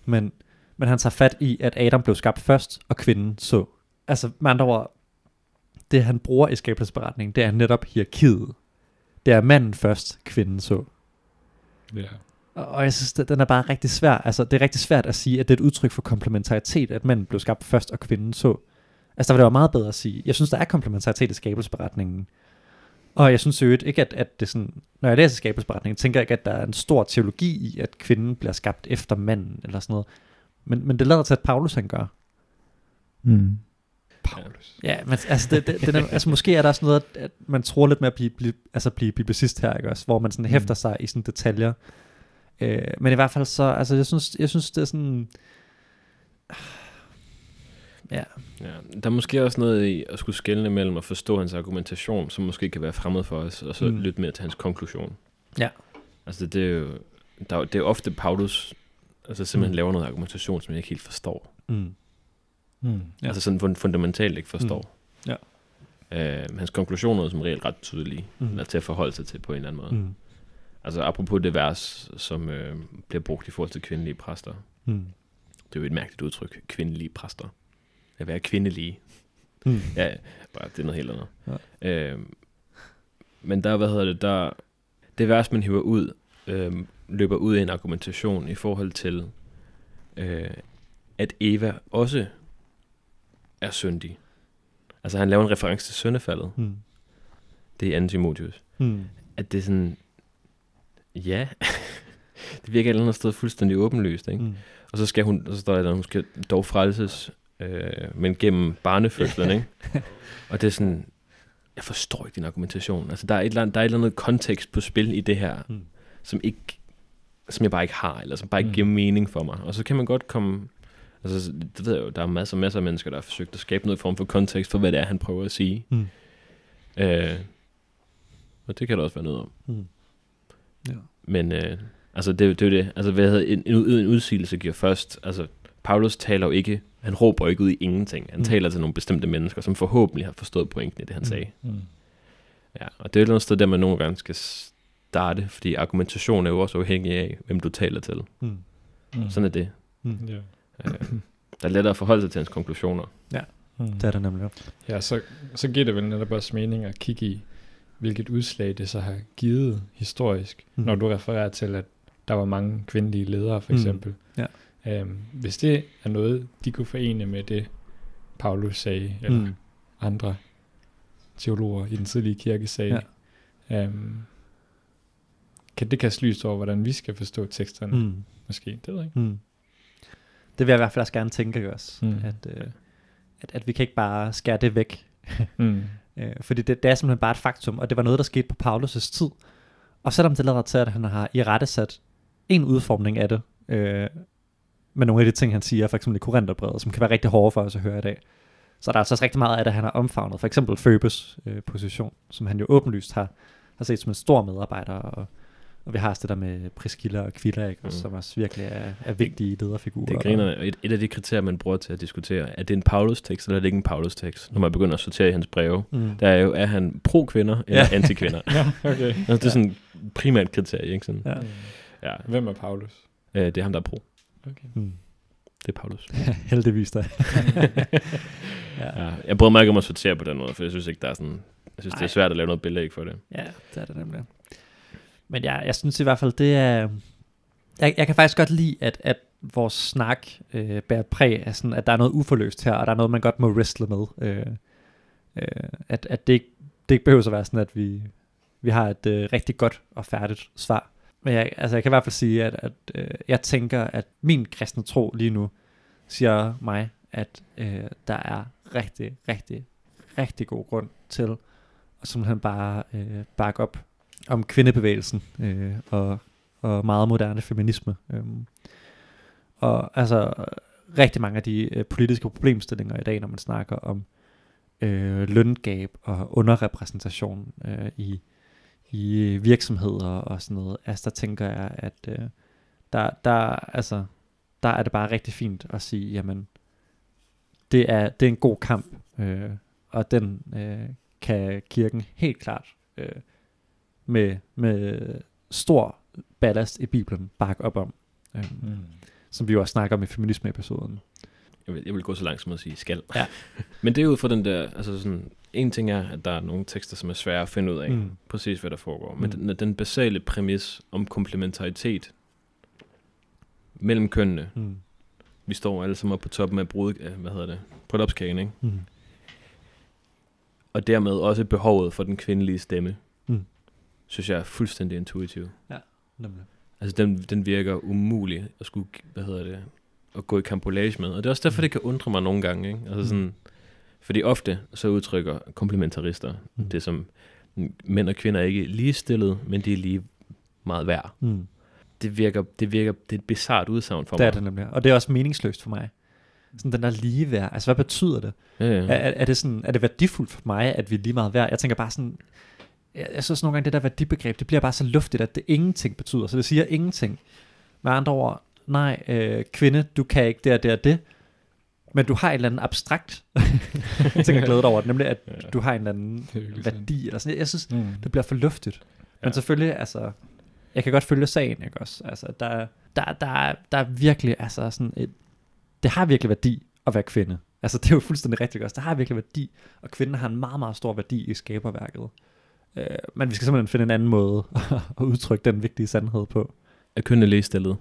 Men, men han tager fat i, at Adam blev skabt først, og kvinden så. Altså med andre ord, det han bruger i skabelsesberetningen, det er netop hierarkiet. det er manden først, kvinden så. Ja. Og jeg synes, det- den er bare rigtig svær. Altså, det er rigtig svært at sige, at det er et udtryk for komplementaritet, at manden blev skabt først, og kvinden så. Altså, der var det jo meget bedre at sige. Jeg synes, der er komplementaritet i skabelsesberetningen. Og jeg synes jo ikke, at, at det sådan, når jeg læser skabelsesberetningen, tænker jeg ikke, at der er en stor teologi i, at kvinden bliver skabt efter manden, eller sådan noget. Men, men det lader til, at Paulus han gør. Mm. Paulus. Ja, men altså, det, det, det er, altså måske er der sådan noget, at, at man tror lidt med at blive, blive, altså blive biblicist her, ikke også? Hvor man sådan Mm. hæfter sig i sådan detaljer. Øh, men i hvert fald så, altså jeg synes, jeg synes det er sådan, ja, Ja, der er måske også noget i at skulle skelne mellem at forstå hans argumentation, som måske kan være fremmed for os, og så Mm. lytte mere til hans konklusion. Ja. Altså det er jo, der, er det er ofte Paulus, altså simpelthen Mm. laver noget argumentation, som jeg ikke helt forstår. mm, Mm. Ja. Ja. Altså sådan fund- fundamentalt ikke forstår. Mm. Øh, hans konklusioner er som regel ret tydelige, mm. eller til at forholde sig til på en eller anden måde. Mm. Altså apropos det vers, som øh, bliver brugt i forhold til kvindelige præster. mm, Det er jo et mærkeligt udtryk, kvindelige præster. At være kvindelige. mm, Ja, bare, det er noget helt andet. Ja. Øh, men der, hvad hedder det, der, det vers, man hiver ud, øh, løber ud i en argumentation i forhold til, øh, at Eva også er syndig. Altså han laver en reference til syndefaldet. mm, Det er Antimotius. mm, At det er sådan, ja, det virker et eller andet sted fuldstændig åbenlyst, ikke? mm, Og så skal hun, så står der, at hun skal dog frelses, øh, men gennem barnefødslen, ikke? Og det er sådan, jeg forstår ikke din argumentation. Altså, der er et eller andet, der er et eller andet kontekst på spil i det her, Mm. som ikke, som jeg bare ikke har, eller som bare ikke mm. giver mening for mig. Og så kan man godt komme, altså, det ved jeg jo, der er masser, masser af mennesker, der har forsøgt at skabe noget form for kontekst for, hvad det er, han prøver at sige. mm, Øh, og det kan der også være noget om. mm. Ja. Men øh, altså det, er jo- det er jo det. Altså hvad hedder, en, en, ud- en udsigelse giver først. Altså Paulus taler jo ikke, han råber ikke ud i ingenting. Han Mm. taler til nogle bestemte mennesker, som forhåbentlig har forstået pointen i det, han Mm. sagde. Mm. Ja, og det er jo et sted, der man nogle gange skal starte, fordi argumentation er jo også afhængig af, hvem du taler til. Mm, Mm. Sådan er det. mm. Ja. Øh, der er lettere at forholde sig til hans konklusioner. Mm. Det er det nemlig. Ja, så, så giver det vel netop også mening at kigge i, hvilket udslag det så har givet historisk, Mm. mm. når du refererer til, at der var mange kvindelige ledere, for Mm. eksempel. Ja. Øhm, hvis det er noget, de kunne forene med det, Paulus sagde, eller Mm. mm. andre teologer i den tidlige kirke sagde, ja. øhm, kan det kaste lys over, hvordan vi skal forstå teksterne, mm. Mm. måske? Det ved jeg ikke. Mm. Det vil jeg i hvert fald også gerne tænke Mm. mm. at, øh, at, at vi kan ikke bare skære det væk, Mm. øh, fordi det, det er simpelthen bare et faktum, og det var noget, der skete på Paulus' tid. Og selvom det lader til, at han har i rette sat en udformning af det, øh, med nogle af de ting, han siger, for eksempel i Korintherbrevet, som kan være rigtig hårde for os at høre i dag, så er der altså også rigtig meget af det, han har omfavnet. For eksempel Føbes øh, position, som han jo åbenlyst har, har set som en stor medarbejder, og, og vi har også det der med Priscilla og Aquila, ikke, mm. Som også virkelig er, er vigtige lederfigurer. Det griner, et, et af de kriterier, man bruger til at diskutere, er det en Paulus-tekst, eller er det ikke en Paulus-tekst? Når man begynder at sortere i hans breve, Mm. der er jo, er han pro-kvinder eller Ja. ja. anti-kvinder? Ja, okay. Altså, det er sådan et primært kriterie, ikke sådan? Ja. Ja. Hvem er Paulus? Øh, det er ham, der er pro. Okay. Mm. Det er Paulus. Heldigvis da. ja. Ja, jeg bryder mig ikke om at sortere på den måde, for jeg synes ikke, der er sådan... Jeg synes, det Nej. er svært at lave noget belæg for det. ja, det er det nemlig. Men ja, jeg synes i hvert fald, det er... Jeg, jeg kan faktisk godt lide, at, at vores snak øh, bærer præg af sådan, at der er noget uforløst her, og der er noget, man godt må wrestle med. Øh, øh, at, at det, ikke, det ikke behøver at være sådan, at vi, vi har et øh, rigtig godt og færdigt svar. Men jeg, altså, jeg kan i hvert fald sige, at, at øh, jeg tænker, at min kristne tro lige nu siger mig, at øh, der er rigtig, rigtig, rigtig god grund til at simpelthen bare øh, bakke op om kvindebevægelsen øh, og, og meget moderne feminisme. Øh. Og altså rigtig mange af de øh, politiske problemstillinger i dag, når man snakker om øh, løngab og underrepræsentation øh, i, i virksomheder og sådan noget. Altså der tænker jeg, at øh, der, der, altså, der er det bare rigtig fint at sige, jamen, det er, det er en god kamp, øh, og den øh, kan kirken helt klart øh, med, med stor ballast i Bibelen bakke op om, øh, Mm. som vi jo også snakker om i feminisme-episoden. Jeg vil, jeg vil gå så langt som at sige skal. Ja. Men det er jo for den der, altså sådan, en ting er, at der er nogle tekster, som er svære at finde ud af, mm. Præcis hvad der foregår. Men Mm. den, den basale præmis om komplementaritet mellem kønnene, Mm. vi står alle sammen oppe på toppen af brud, hvad hedder det, bryllupskagen, ikke? Mm. Og dermed også behovet for den kvindelige stemme, Mm. Synes jeg er fuldstændig intuitiv. Nemlig. Altså, den, den virker umulig at skulle, hvad hedder det, at gå i kampolage med. Og det er også derfor, Mm. det kan undre mig nogle gange, ikke? Altså Mm. sådan, fordi ofte så udtrykker komplementarister Mm. det som, mænd og kvinder er ikke lige stillet, men de er lige meget værd. Mm. Det virker, det virker, det er et bizart udsagn for Det er mig. det nemlig. Og det er også meningsløst for mig. Sådan den der ligeværd. Altså, hvad betyder det? Ja, ja. Er, er, er, det sådan, er det værdifuldt for mig, at vi er lige meget værd? Jeg tænker bare sådan, jeg, synes nogle gange, det der værdibegreb, det bliver bare så luftigt, at det ingenting betyder. Så det siger ingenting. Med andre ord, nej, øh, kvinde, du kan ikke det og det og det, men du har et eller andet abstrakt, jeg tænker glædet over nemlig at Ja. du har en eller anden værdi, eller sådan. Jeg, jeg synes, Mm. det bliver for luftigt. Men Ja. selvfølgelig, altså, jeg kan godt følge sagen, ikke også? Altså, der, der, der, er- der er virkelig, altså sådan et, det har virkelig værdi at være kvinde. Altså, det er jo fuldstændig rigtigt også. Det har virkelig værdi, og kvinden har en meget, meget stor værdi i skaberværket. Øh, men vi skal simpelthen finde en anden måde at udtrykke den vigtige sandhed på. Er kønnene ligestillet?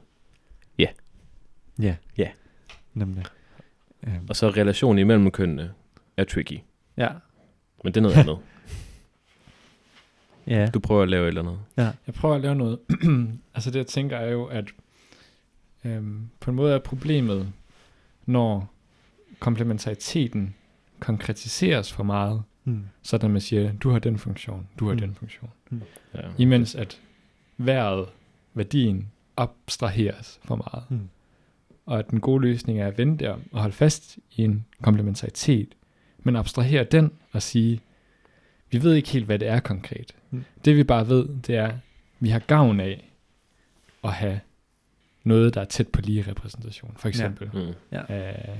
Ja. Ja. Nemlig. Øhm, Og så relationen imellem kønnene er tricky. ja. Men det er noget andet. Ja. Du prøver at lave et eller andet. Jeg prøver at lave noget. altså det jeg tænker er jo, at øhm, på en måde er problemet, når komplementariteten konkretiseres for meget, Mm. sådan at man siger, du har den funktion, du har Mm. den funktion. Ja. Imens at vejret, værdien, abstraheres for meget. Mm. Og at den gode løsning er at vende der og holde fast i en komplementaritet, men abstrahere den og sige, vi ved ikke helt, hvad det er konkret. Mm. Det vi bare ved, det er, vi har gavn af at have noget, der er tæt på lige repræsentation. For eksempel. Mm. Ja. Øh,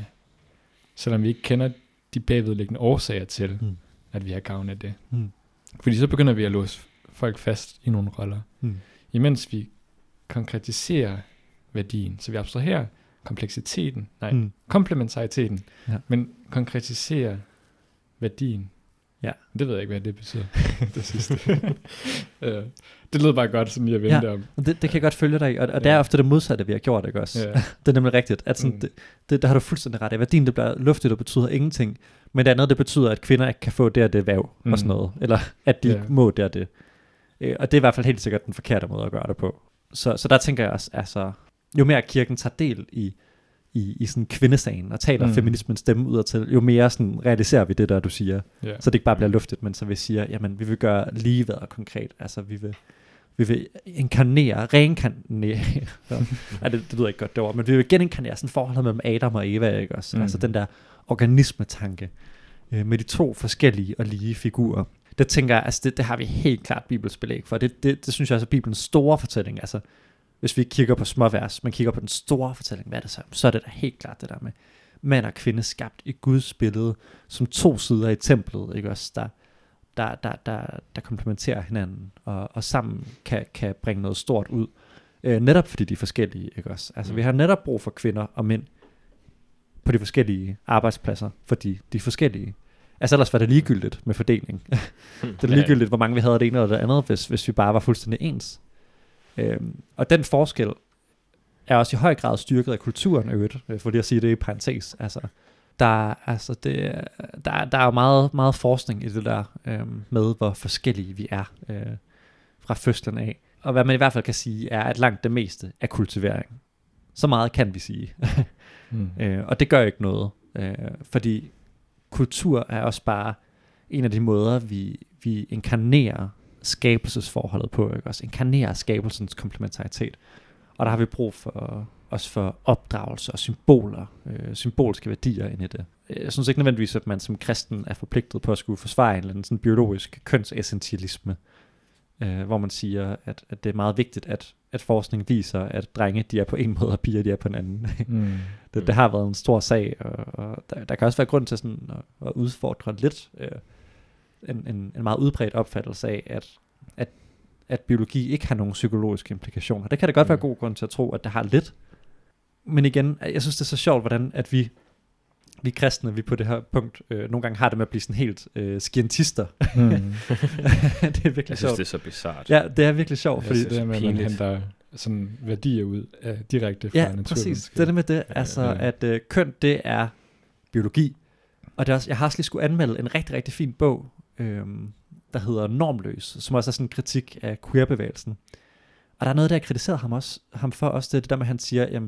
selvom vi ikke kender de bagvedliggende årsager til, Mm. At vi har gavn af det. Mm. Fordi så begynder vi at låse folk fast i nogle roller. Mm. Imens vi konkretiserer værdien. Så vi abstraherer kompleksiteten, nej, mm. Komplementariteten, Ja. men konkretiserer værdien. Ja. Det ved jeg ikke, hvad det betyder, det sidste. Øh, det lød bare godt, sådan at vende Ja. ja. om. Det, det kan jeg godt følge dig i, og, og det er Ja. ofte det modsatte, vi har gjort, ikke også? Ja. Det er nemlig rigtigt. At sådan, Mm. mm. det, det, der har du fuldstændig ret i. Værdien, det bliver luftigt og betyder ingenting. Men det andet, det betyder, at kvinder ikke kan få det og det væv mm. Mm. og sådan noget. Eller at de Ja. må det og det. Øh, og det er i hvert fald helt sikkert den forkerte måde at gøre det på. Så, så der tænker jeg også, altså, jo mere kirken tager del i, i, i sådan kvindesagen og taler mm. Mm. feminismens stemme ud til, jo mere sådan realiserer vi det der, du siger. Ja. Så det ikke bare bliver luftigt, men så vi siger, jamen vi vil gøre ligeværet konkret. Altså vi vil, vi vil inkarnere, reinkarnere, ja, det, det lyder ikke godt det ord, men vi vil geninkarnere sådan forholdet mellem Adam og Eva, ikke også? Mm. Mm. Altså den der organismetanke øh, med de to forskellige og lige figurer. Det tænker jeg, altså det, det har vi helt klart Bibels belæg for. Det, det, det synes jeg også er Bibelens store fortælling. Altså hvis vi ikke kigger på småvers, men kigger på den store fortælling, hvad er det så? Så er det da helt klart det der med mand og kvinde skabt i Guds billede, som to sider i templet, ikke også? Der, der, der, der, der komplementerer hinanden, og, og sammen kan, kan bringe noget stort ud. Øh, netop fordi de er forskellige, ikke også? Altså, Mm. vi har netop brug for kvinder og mænd på de forskellige arbejdspladser, fordi de er forskellige. Altså ellers var det ligegyldigt med fordeling. det er ligegyldigt, hvor mange vi havde det ene eller det andet, hvis, hvis vi bare var fuldstændig ens. Øhm, og den forskel er også i høj grad styrket af kulturen, øvrigt, øh, for lige at sige det i parentes. Altså, der, altså det, er- der, der er jo meget, meget forskning i det der øhm, med, hvor forskellige vi er øh, fra fødslen af. Og hvad man i hvert fald kan sige, er, at langt det meste er kultivering. Så meget kan vi sige. Mm. Øh, og det gør ikke noget, øh, fordi kultur er også bare en af de måder, vi, vi inkarnerer skabelsesforholdet på, ikke? også inkarnerer skabelsens komplementaritet. Og der har vi brug for også for opdragelse og symboler, øh, symbolske værdier ind i det. Jeg synes ikke nødvendigvis, at man som kristen er forpligtet på at skulle forsvare en eller anden sådan biologisk kønsessentialisme, øh, hvor man siger, at, at det er meget vigtigt, at, at forskning viser, at drenge de er på en måde, og piger de er på en anden. Mm. Det, det har været en stor sag, og, og der, der kan også være grund til sådan at, at udfordre lidt øh, en, en, en meget udbredt opfattelse af, at, at, at biologi ikke har nogen psykologiske implikationer. Det kan da godt Mm. være god grund til at tro, at det har lidt. Men igen, jeg synes, det er så sjovt, hvordan at vi vi kristne, vi på det her punkt, øh, nogle gange har det med at blive sådan helt øh, skientister. Mm. det er virkelig Jeg synes, sjovt. det er så bizart. Ja, det er virkelig sjovt, Fordi fordi... det der med, at man henter sådan værdier ud af, direkte fra Ja, præcis. naturvidenskab. Det er det med det, Ja, altså ja. at øh, køn, det er biologi. Og det er også, jeg har også lige skulle anmelde en rigtig, rigtig fin bog, øhm, der hedder Normløs, som også er sådan en kritik af queerbevægelsen. Og der er noget, der jeg kritiserede ham, også, ham for, også det, det der med, at han siger, at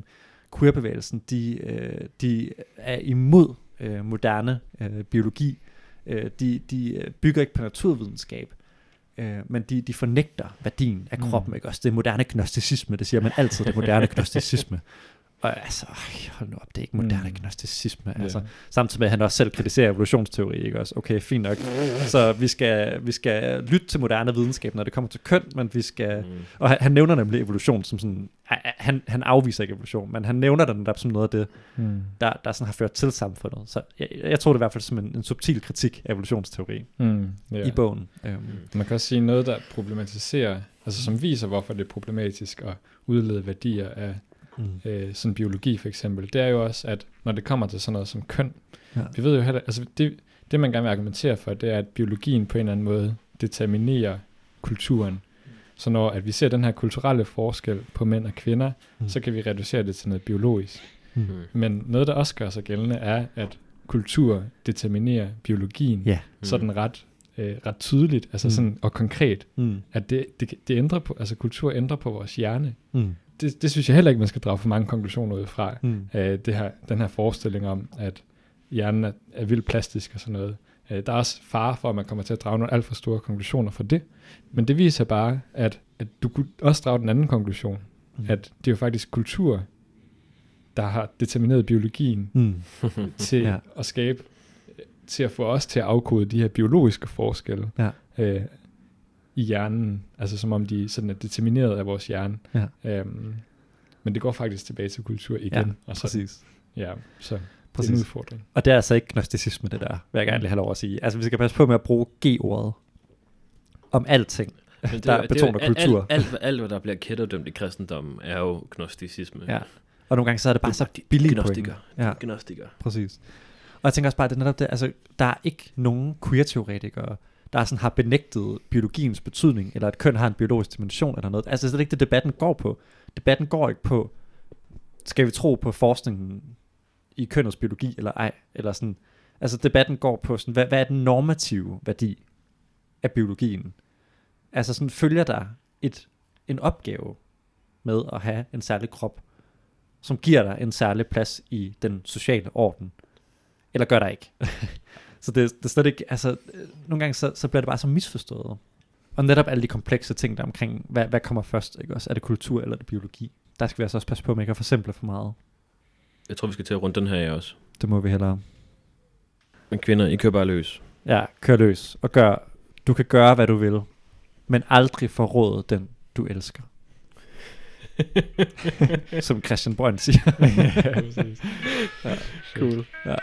queerbevægelsen, de, øh, de er imod øh, moderne øh, biologi. Øh, de, de øh, bygger ikke på naturvidenskab, øh, men de, de fornægter værdien af Mm. kroppen. Ikke? Også det moderne gnosticisme, det siger man altid, det moderne gnosticisme. Og altså, hold nu op, det er ikke moderne Mm. gnosticisme. Ja. Altså, Samtidig med, at han også selv kritiserer evolutionsteori, ikke også? Okay, fint nok. Så vi skal, vi skal lytte til moderne videnskab, når det kommer til køn, men vi skal... Mm. Og han, han nævner nemlig evolution som sådan... Han, han afviser ikke evolution, men han nævner den der som noget af det, Mm. der, der sådan har ført til samfundet. Så jeg, jeg tror det i hvert fald som en, en subtil kritik af evolutionsteori Mm. Ja. i bogen. Øhm, Man kan også sige noget, der problematiserer, altså som viser, hvorfor det er problematisk at udlede værdier af mm. øh, sådan biologi for eksempel, det er jo også, at når det kommer til sådan noget som køn, Ja. vi ved jo heller, altså det, det man gerne vil argumentere for, det er, at biologien på en eller anden måde determinerer kulturen. Så når at vi ser den her kulturelle forskel på mænd og kvinder, Mm. så kan vi reducere det til noget biologisk. Mm. Mm. Men noget, der også gør sig gældende, er, at kultur determinerer biologien Ja. sådan ret, øh, ret tydeligt altså Mm. sådan, og konkret, Mm. at det, det, det ændrer på, altså kultur ændrer på vores hjerne. Mm. Det, det synes jeg heller ikke, man skal drage for mange konklusioner ud fra. Mm. Øh, det her, den her forestilling om, at hjernen er, er vildt plastisk og sådan noget. Øh, der er også fare for, at man kommer til at drage nogle alt for store konklusioner for det. Men det viser bare, at, at du kunne også drage den anden konklusion, Mm. at det er jo faktisk kultur, der har determineret biologien Mm. til ja. at skabe, til at få os til at afkode de her biologiske forskelle Ja. øh, i hjernen, altså som om de sådan er determineret af vores hjerne. Ja. Øhm, men det går faktisk tilbage til kultur igen. Ja, og så, Præcis. Ja, så det er en Præcis. udfordring. Og det er altså ikke gnosticisme, det der, vil jeg gerne lige have lov at sige. Altså, vi skal passe på med at bruge G-ordet om alting, Men det, der er- det er- betoner alt- kultur. Alt, alt, alt, hvad der bliver kætterdømt i kristendommen, er jo gnosticisme. Ja. Og nogle gange så er det bare så billige gnostikere. point. Ja, Gnostikere. præcis. Og jeg tænker også bare, at det er netop det, altså, der er ikke nogen queer-teoretikere, der sådan har benægtet biologiens betydning, eller at køn har en biologisk dimension eller noget. Altså, det er ikke det, debatten går på. Debatten går ikke på, skal vi tro på forskningen i kønnets biologi eller ej, eller sådan. Altså, debatten går på, sådan, hvad, hvad er den normative værdi af biologien? Altså, sådan følger der et, en opgave med at have en særlig krop, som giver dig en særlig plads i den sociale orden. Eller gør der ikke. så det, det er slet ikke, altså, øh, nogle gange så, så bliver det bare så misforstået. Og netop alle de komplekse ting der omkring, hvad, hvad kommer først, ikke også? Er det kultur eller er det biologi? Der skal vi altså også passe på, man ikke at forsimple for meget. Jeg tror, vi skal til at runde den her af også. Det må vi hellere. Men kvinder, I kører bare løs. Ja, kør løs og gør, du kan gøre, hvad du vil, men aldrig forråde den, du elsker. Som Christian Brønd siger. ja, præcis. Cool. Ja.